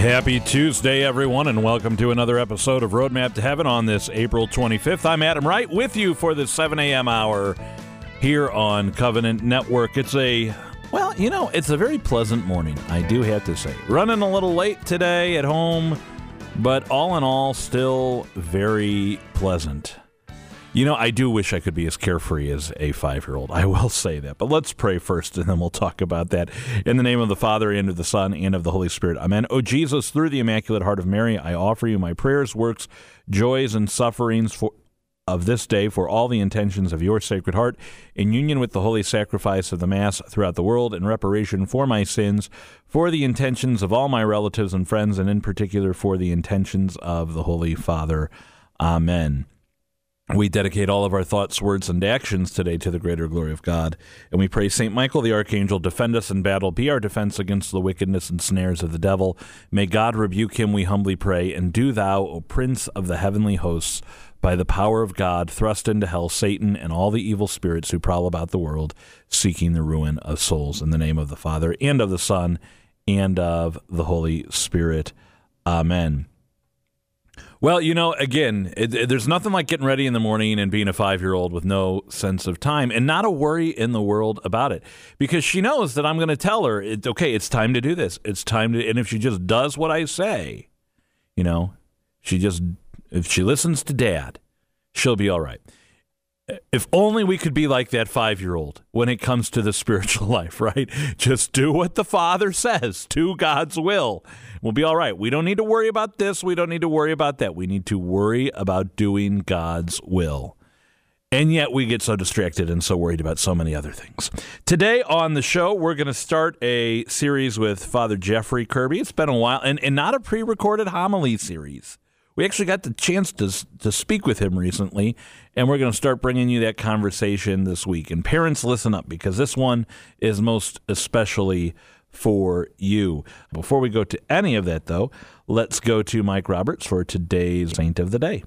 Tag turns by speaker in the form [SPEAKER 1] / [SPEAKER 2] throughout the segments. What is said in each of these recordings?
[SPEAKER 1] Happy Tuesday, everyone, and welcome to another episode of Roadmap to Heaven on this April 25th. I'm Adam Wright with you for the 7 a.m. hour here on Covenant Network. It's a, well, you know, it's a very pleasant morning, I do have to say. Running a little late today at home, but all in all, still very pleasant. You know, I do wish I could be as carefree as a five year old. I will say that. But let's pray first, and then we'll talk about that. In the name of the Father, and of the Son, and of the Holy Spirit. Amen. O Jesus, through the Immaculate Heart of Mary, I offer you my prayers, works, joys, and sufferings for. Of this day, for all the intentions of your Sacred Heart, in union with the holy sacrifice of the Mass throughout the world, in reparation for my sins, for the intentions of all my relatives and friends, and in particular for the intentions of the Holy Father. Amen. We dedicate all of our thoughts, words, and actions today to the greater glory of God. And we pray, St. Michael the Archangel, defend us in battle, be our defense against the wickedness and snares of the devil. May God rebuke him, we humbly pray. And do thou, O Prince of the heavenly hosts, by the power of God, thrust into hell Satan and all the evil spirits who prowl about the world, seeking the ruin of souls. In the name of the Father, and of the Son, and of the Holy Spirit. Amen. Well, you know, again, it, it, there's nothing like getting ready in the morning and being a five year old with no sense of time and not a worry in the world about it because she knows that I'm going to tell her, it's okay, it's time to do this. It's time to, and if she just does what I say, you know, she just, if she listens to dad, she'll be all right. If only we could be like that five year old when it comes to the spiritual life, right? Just do what the Father says, do God's will. We'll be all right. We don't need to worry about this. We don't need to worry about that. We need to worry about doing God's will. And yet we get so distracted and so worried about so many other things. Today on the show, we're going to start a series with Father Jeffrey Kirby. It's been a while, and, and not a pre recorded homily series. We actually got the chance to, to speak with him recently, and we're going to start bringing you that conversation this week. And parents, listen up because this one is most especially for you. Before we go to any of that, though, let's go to Mike Roberts for today's Saint of the Day.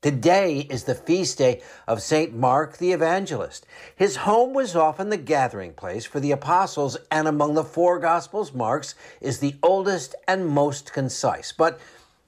[SPEAKER 2] Today is the feast day of St. Mark the Evangelist. His home was often the gathering place for the apostles, and among the four Gospels, Mark's is the oldest and most concise. But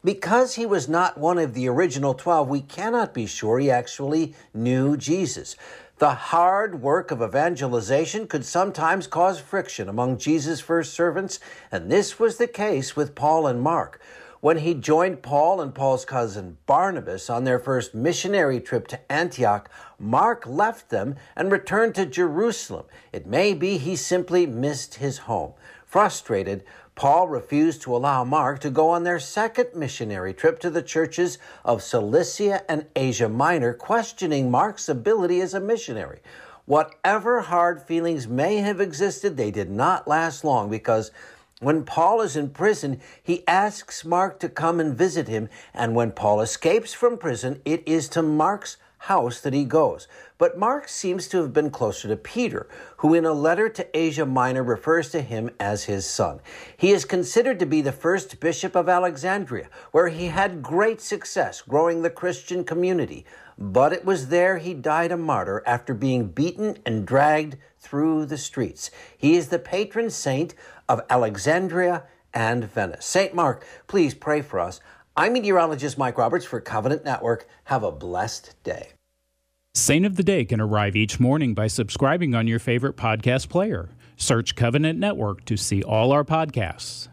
[SPEAKER 2] because he was not one of the original 12, we cannot be sure he actually knew Jesus. The hard work of evangelization could sometimes cause friction among Jesus' first servants, and this was the case with Paul and Mark. When he joined Paul and Paul's cousin Barnabas on their first missionary trip to Antioch, Mark left them and returned to Jerusalem. It may be he simply missed his home. Frustrated, Paul refused to allow Mark to go on their second missionary trip to the churches of Cilicia and Asia Minor, questioning Mark's ability as a missionary. Whatever hard feelings may have existed, they did not last long because when Paul is in prison, he asks Mark to come and visit him, and when Paul escapes from prison, it is to Mark's house that he goes. But Mark seems to have been closer to Peter, who in a letter to Asia Minor refers to him as his son. He is considered to be the first bishop of Alexandria, where he had great success growing the Christian community. But it was there he died a martyr after being beaten and dragged through the streets. He is the patron saint of Alexandria and Venice. Saint Mark, please pray for us. I'm meteorologist Mike Roberts for Covenant Network. Have a blessed day.
[SPEAKER 3] Saint of the Day can arrive each morning by subscribing on your favorite podcast player. Search Covenant Network to see all our podcasts.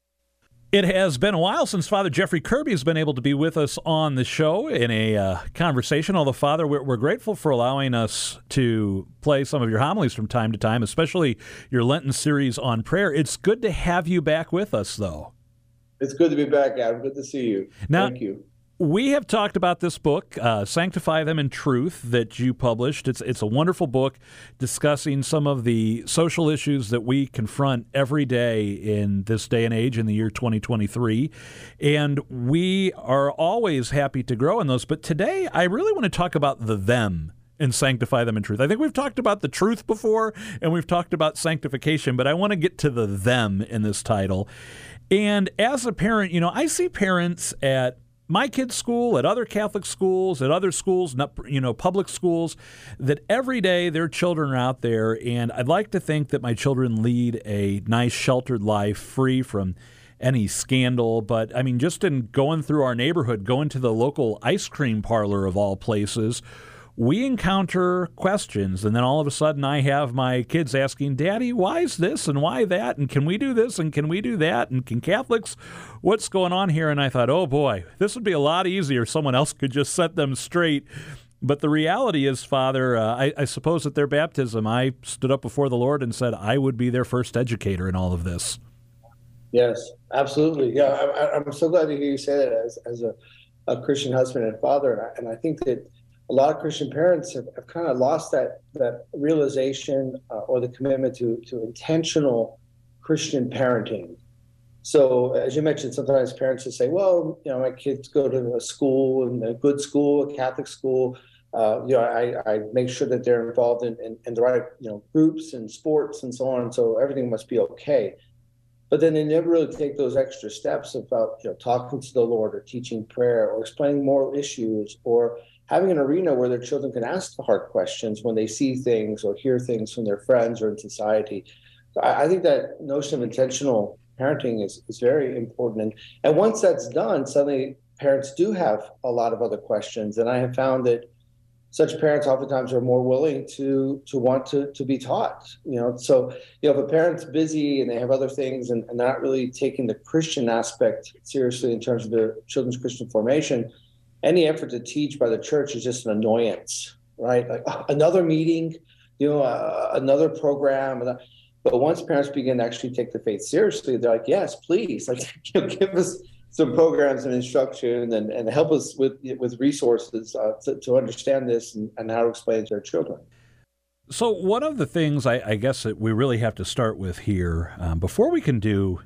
[SPEAKER 1] It has been a while since Father Jeffrey Kirby has been able to be with us on the show in a uh, conversation. Although, Father, we're, we're, grateful for allowing us to play some of your homilies from time to time, especially your Lenten series on prayer. It's good to have you back with us, though.
[SPEAKER 4] It's good to be back, Adam. Good to see you. Now, Thank you
[SPEAKER 1] we have talked about this book, uh, "Sanctify Them in Truth," that you published. It's it's a wonderful book discussing some of the social issues that we confront every day in this day and age in the year 2023, and we are always happy to grow in those. But today, I really want to talk about the them and sanctify them in truth. I think we've talked about the truth before, and we've talked about sanctification, but I want to get to the them in this title. And as a parent, you know, I see parents at my kids' school, at other Catholic schools, at other schools, you know, public schools, that every day their children are out there, and I'd like to think that my children lead a nice, sheltered life, free from any scandal, but I mean, just in going through our neighborhood, going to the local ice cream parlor of all places, we encounter questions. And then all of a sudden, I have my kids asking, Daddy, why is this and why that? And can we do this and can we do that? And can Catholics, what's going on here? And I thought, oh boy, this would be a lot easier. Someone else could just set them straight. But the reality is, Father, uh, I, I, suppose at their baptism, I stood up before the Lord and said I would be their first educator in all of this.
[SPEAKER 4] Yes, absolutely. Yeah, I, am so glad to hear you say that as, as a, a Christian husband and father. And I, and I think that a lot of Christian parents have, have kind of lost that, that realization uh, or the commitment to, to intentional Christian parenting. So, as you mentioned, sometimes parents will say, well, you know, my kids go to a school and a good school, a Catholic school. Uh, you know, I, I make sure that they're involved in, in, in the right, you know, groups and sports and so on. So everything must be okay but then they never really take those extra steps about you know talking to the lord or teaching prayer or explaining moral issues or having an arena where their children can ask the hard questions when they see things or hear things from their friends or in society. So I, I think that notion of intentional parenting is, is very important. And, and once that's done suddenly parents do have a lot of other questions. And i have found that such parents oftentimes are more willing to to want to to be taught you know. So you know if a parent's busy and they have other things and, and not really taking the christian aspect seriously in terms of their children's christian formation any effort to teach by the church is just an annoyance right like oh, another meeting you know uh, another program but once parents begin to actually take the faith seriously they're like yes please like you know, give us some programs and instruction and, and help us with with resources uh, to, to understand this and, and, how to explain it to our children.
[SPEAKER 1] So one of the things I, I guess that we really have to start with here, um, before we can do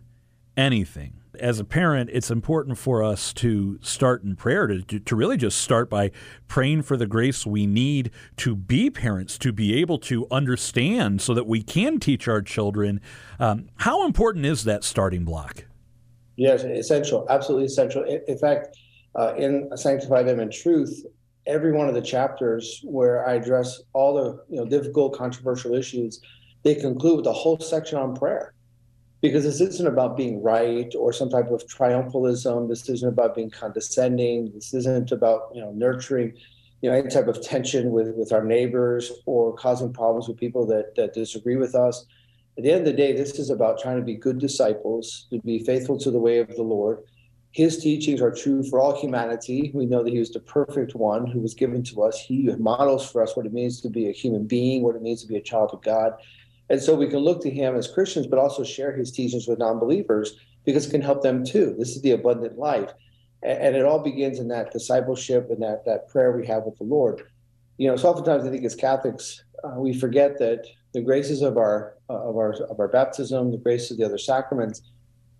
[SPEAKER 1] anything, as a parent, it's important for us to start in prayer, to, to, really just start by praying for the grace we need to be parents, to be able to understand so that we can teach our children. Um, how important is that starting block?
[SPEAKER 4] Yes, essential, absolutely essential. In, in fact, uh, in Sanctify Them in Truth, every one of the chapters where I address all the you know difficult, controversial issues, they conclude with a whole section on prayer. Because this isn't about being right or some type of triumphalism. This isn't about being condescending. This isn't about you know nurturing you know any type of tension with with our neighbors or causing problems with people that that disagree with us at the end of the day, this is about trying to be good disciples, to be faithful to the way of the Lord. His teachings are true for all humanity. We know that he was the perfect one who was given to us. He models for us what it means to be a human being, what it means to be a child of God. And so we can look to him as Christians, but also share his teachings with non believers because it can help them too. This is the abundant life. And it all begins in that discipleship and that, that prayer we have with the Lord. You know, so oftentimes I think as Catholics, uh, we forget that the graces of our uh, of our of our baptism, the graces of the other sacraments,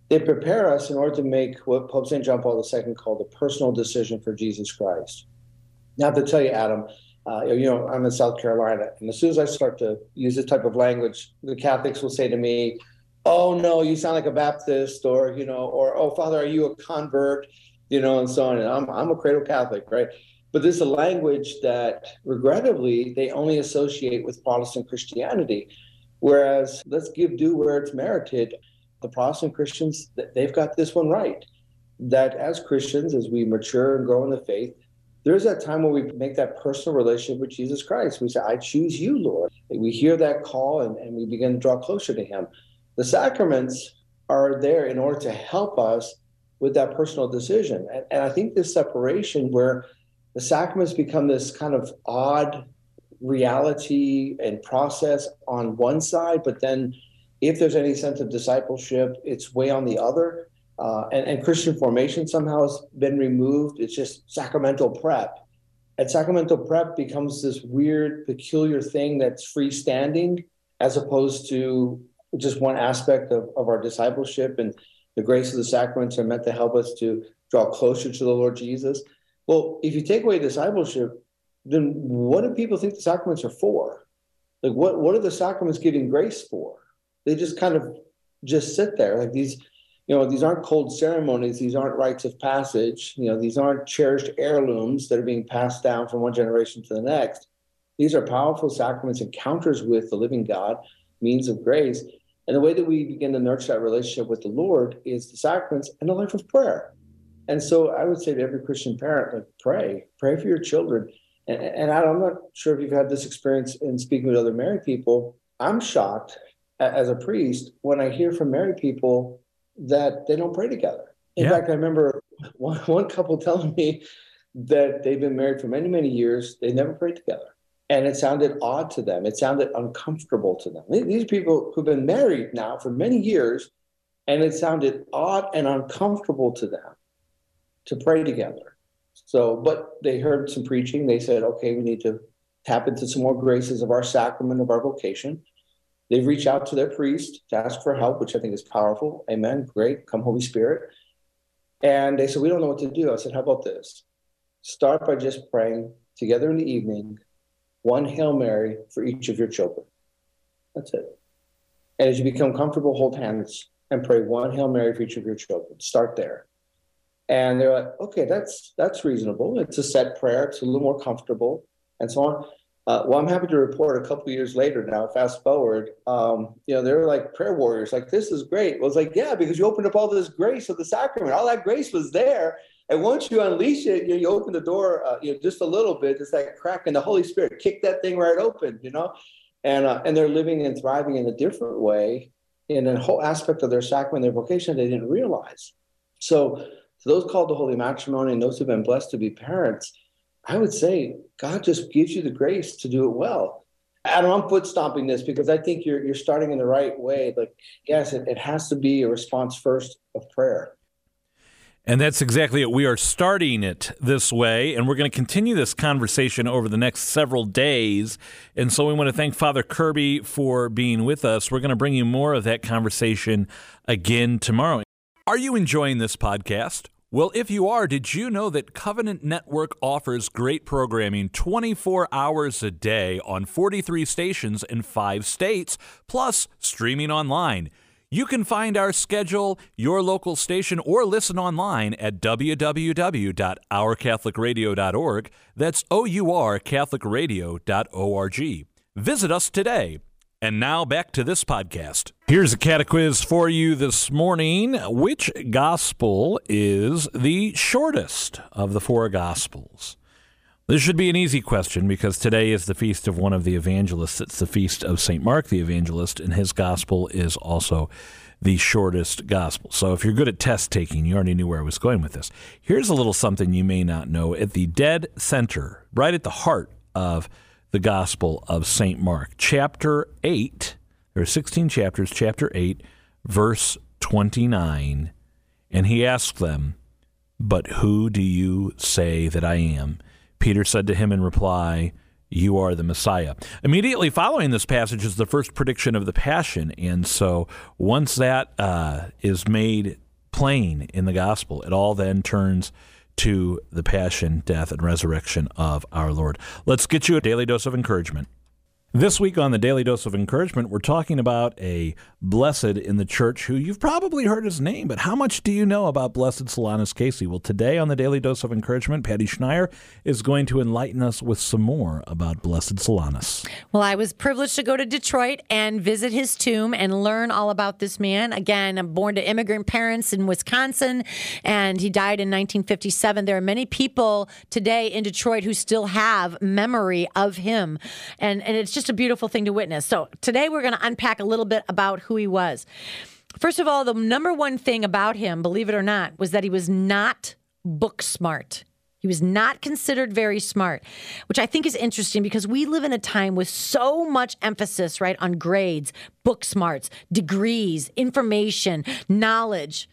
[SPEAKER 4] they prepare us in order to make what Pope St. John Paul II called a personal decision for Jesus Christ. Now, to tell you, Adam, uh, you know, I'm in South Carolina, and as soon as I start to use this type of language, the Catholics will say to me, "Oh no, you sound like a Baptist," or you know, or "Oh, Father, are you a convert?" You know, and so on. And I'm I'm a cradle Catholic, right? But this is a language that, regrettably, they only associate with Protestant Christianity. Whereas, let's give due where it's merited. The Protestant Christians, they've got this one right. That as Christians, as we mature and grow in the faith, there's that time where we make that personal relationship with Jesus Christ. We say, I choose you, Lord. We hear that call and, and we begin to draw closer to Him. The sacraments are there in order to help us with that personal decision. And, and I think this separation where the sacraments become this kind of odd reality and process on one side, but then if there's any sense of discipleship, it's way on the other. Uh, and, and Christian formation somehow has been removed. It's just sacramental prep. And sacramental prep becomes this weird, peculiar thing that's freestanding as opposed to just one aspect of, of our discipleship. And the grace of the sacraments are meant to help us to draw closer to the Lord Jesus. Well, if you take away discipleship, then what do people think the sacraments are for? Like what what are the sacraments giving grace for? They just kind of just sit there. Like these, you know, these aren't cold ceremonies, these aren't rites of passage, you know, these aren't cherished heirlooms that are being passed down from one generation to the next. These are powerful sacraments, encounters with the living God, means of grace. And the way that we begin to nurture that relationship with the Lord is the sacraments and the life of prayer. And so I would say to every Christian parent, like pray, pray for your children. And, and I'm not sure if you've had this experience in speaking with other married people. I'm shocked as a priest when I hear from married people that they don't pray together. In yeah. fact, I remember one, one couple telling me that they've been married for many, many years. They never prayed together. And it sounded odd to them. It sounded uncomfortable to them. These people who've been married now for many years, and it sounded odd and uncomfortable to them to pray together. So, but they heard some preaching. They said, okay, we need to tap into some more graces of our sacrament, of our vocation. They've reached out to their priest to ask for help, which I think is powerful. Amen. Great. Come, Holy Spirit. And they said, We don't know what to do. I said, How about this? Start by just praying together in the evening, one Hail Mary for each of your children. That's it. And as you become comfortable, hold hands and pray one Hail Mary for each of your children. Start there. And they're like, okay, that's that's reasonable. It's a set prayer. It's a little more comfortable, and so on. Uh, well, I'm happy to report a couple years later now, fast forward, um, you know, they're like prayer warriors. Like, this is great. Well, it's like, yeah, because you opened up all this grace of the sacrament. All that grace was there. And once you unleash it, you, you open the door, uh, you know, just a little bit, just that crack, and the Holy Spirit kicked that thing right open, you know, and uh, and they're living and thriving in a different way in a whole aspect of their sacrament, their vocation they didn't realize. So, to those called to holy matrimony and those who've been blessed to be parents, I would say God just gives you the grace to do it well. Adam, I'm foot stomping this because I think you're you're starting in the right way. Like, yes, it, it has to be a response first of prayer.
[SPEAKER 1] And that's exactly it. We are starting it this way, and we're going to continue this conversation over the next several days. And so we want to thank Father Kirby for being with us. We're going to bring you more of that conversation again tomorrow. Are you enjoying this podcast? Well, if you are, did you know that Covenant Network offers great programming 24 hours a day on 43 stations in five states, plus streaming online? You can find our schedule, your local station, or listen online at www.ourcatholicradio.org. That's O U R CatholicRadio.org. Visit us today. And now back to this podcast. Here's a catequiz for you this morning. Which gospel is the shortest of the four gospels? This should be an easy question because today is the feast of one of the evangelists. It's the feast of St. Mark the evangelist, and his gospel is also the shortest gospel. So if you're good at test taking, you already knew where I was going with this. Here's a little something you may not know. At the dead center, right at the heart of the Gospel of St. Mark, chapter 8. There are 16 chapters, chapter 8, verse 29. And he asked them, But who do you say that I am? Peter said to him in reply, You are the Messiah. Immediately following this passage is the first prediction of the Passion. And so once that uh, is made plain in the Gospel, it all then turns to the passion, death, and resurrection of our Lord. Let's get you a daily dose of encouragement. This week on the Daily Dose of Encouragement, we're talking about a blessed in the church who you've probably heard his name, but how much do you know about Blessed Solanus Casey? Well, today on the Daily Dose of Encouragement, Patty Schneier is going to enlighten us with some more about Blessed Solanus.
[SPEAKER 5] Well, I was privileged to go to Detroit and visit his tomb and learn all about this man. Again, I'm born to immigrant parents in Wisconsin, and he died in 1957. There are many people today in Detroit who still have memory of him, and, and it's just a beautiful thing to witness. So today we're going to unpack a little bit about who he was. First of all, the number one thing about him, believe it or not, was that he was not book smart. He was not considered very smart, which I think is interesting because we live in a time with so much emphasis, right, on grades, book smarts, degrees, information, knowledge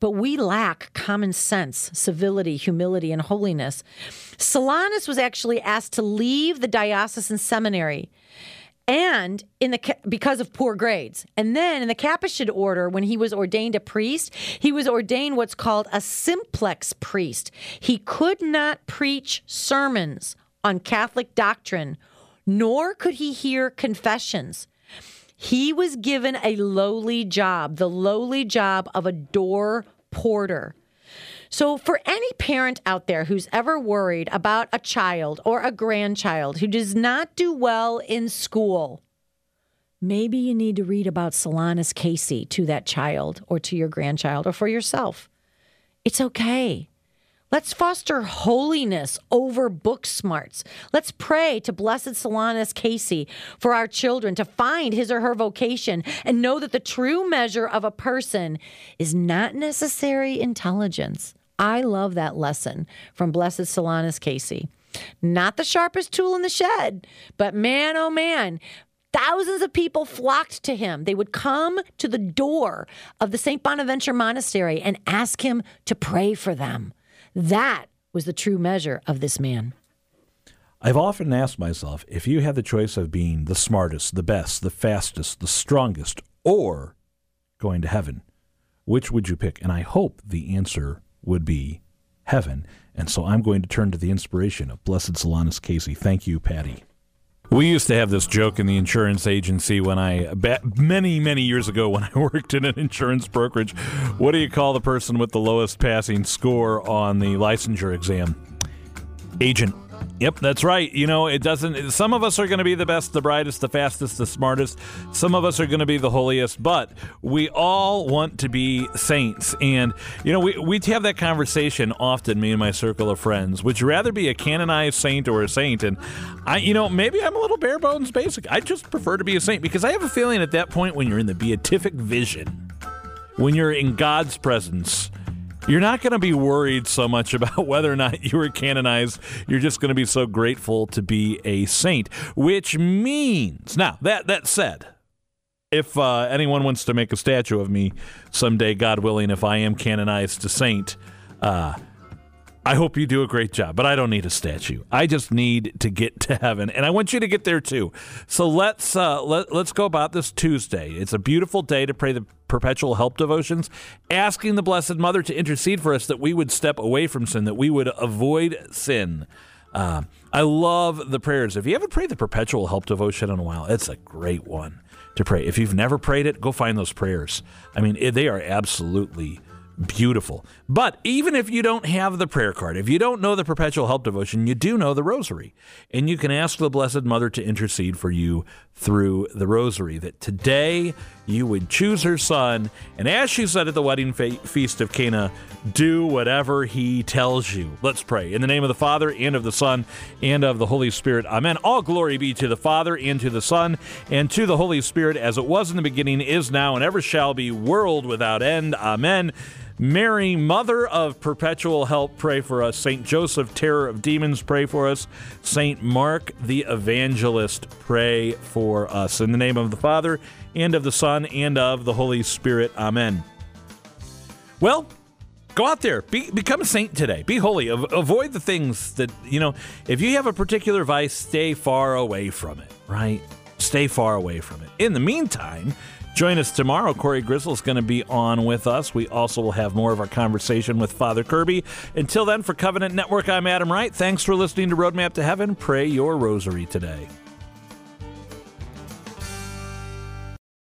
[SPEAKER 5] but we lack common sense, civility, humility, and holiness. Solanus was actually asked to leave the diocesan seminary and in the because of poor grades. And then in the Capuchin order when he was ordained a priest, he was ordained what's called a simplex priest. He could not preach sermons on Catholic doctrine, nor could he hear confessions. He was given a lowly job, the lowly job of a door porter. So, for any parent out there who's ever worried about a child or a grandchild who does not do well in school, maybe you need to read about Solanus Casey to that child or to your grandchild or for yourself. It's okay. Let's foster holiness over book smarts. Let's pray to Blessed Solanus Casey for our children to find his or her vocation and know that the true measure of a person is not necessary intelligence. I love that lesson from Blessed Solanus Casey. Not the sharpest tool in the shed, but man, oh man, Thousands of people flocked to him. They would come to the door of the St. Bonaventure Monastery and ask him to pray for them. That was the true measure of this man.
[SPEAKER 1] I've often asked myself if you had the choice of being the smartest, the best, the fastest, the strongest, or going to heaven, which would you pick? And I hope the answer would be heaven. And so I'm going to turn to the inspiration of Blessed Solanus Casey. Thank you, Patty. We used to have this joke in the insurance agency when I, many, many years ago, when I worked in an insurance brokerage. What do you call the person with the lowest passing score on the licensure exam? Agent. Yep, that's right. You know, it doesn't. Some of us are going to be the best, the brightest, the fastest, the smartest. Some of us are going to be the holiest, but we all want to be saints. And, you know, we, we have that conversation often, me and my circle of friends. Would you rather be a canonized saint or a saint? And I, you know, maybe I'm a little bare bones basic. I just prefer to be a saint because I have a feeling at that point when you're in the beatific vision, when you're in God's presence, you're not going to be worried so much about whether or not you were canonized. You're just going to be so grateful to be a saint, which means now that that said, if uh, anyone wants to make a statue of me someday, God willing, if I am canonized to saint, uh, I hope you do a great job, but I don't need a statue. I just need to get to heaven, and I want you to get there too. So let's uh, let, let's go about this Tuesday. It's a beautiful day to pray the perpetual help devotions, asking the Blessed Mother to intercede for us that we would step away from sin, that we would avoid sin. Uh, I love the prayers. If you haven't prayed the perpetual help devotion in a while, it's a great one to pray. If you've never prayed it, go find those prayers. I mean, they are absolutely beautiful. But even if you don't have the prayer card, if you don't know the perpetual help devotion, you do know the rosary. And you can ask the Blessed Mother to intercede for you through the rosary. That today you would choose her son, and as she said at the wedding fe- feast of Cana, do whatever he tells you. Let's pray. In the name of the Father, and of the Son, and of the Holy Spirit. Amen. All glory be to the Father, and to the Son, and to the Holy Spirit, as it was in the beginning, is now, and ever shall be, world without end. Amen. Mary, Mother of Perpetual Help, pray for us. St. Joseph, Terror of Demons, pray for us. St. Mark the Evangelist, pray for us. In the name of the Father, and of the Son, and of the Holy Spirit. Amen. Well, go out there be, become a saint today be holy avoid the things that you know if you have a particular vice stay far away from it right stay far away from it in the meantime Join us tomorrow. Corey Grizzle is going to be on with us. We also will have more of our conversation with Father Kirby. Until then, for Covenant Network, I'm Adam Wright. Thanks for listening to Roadmap to Heaven. Pray your rosary today.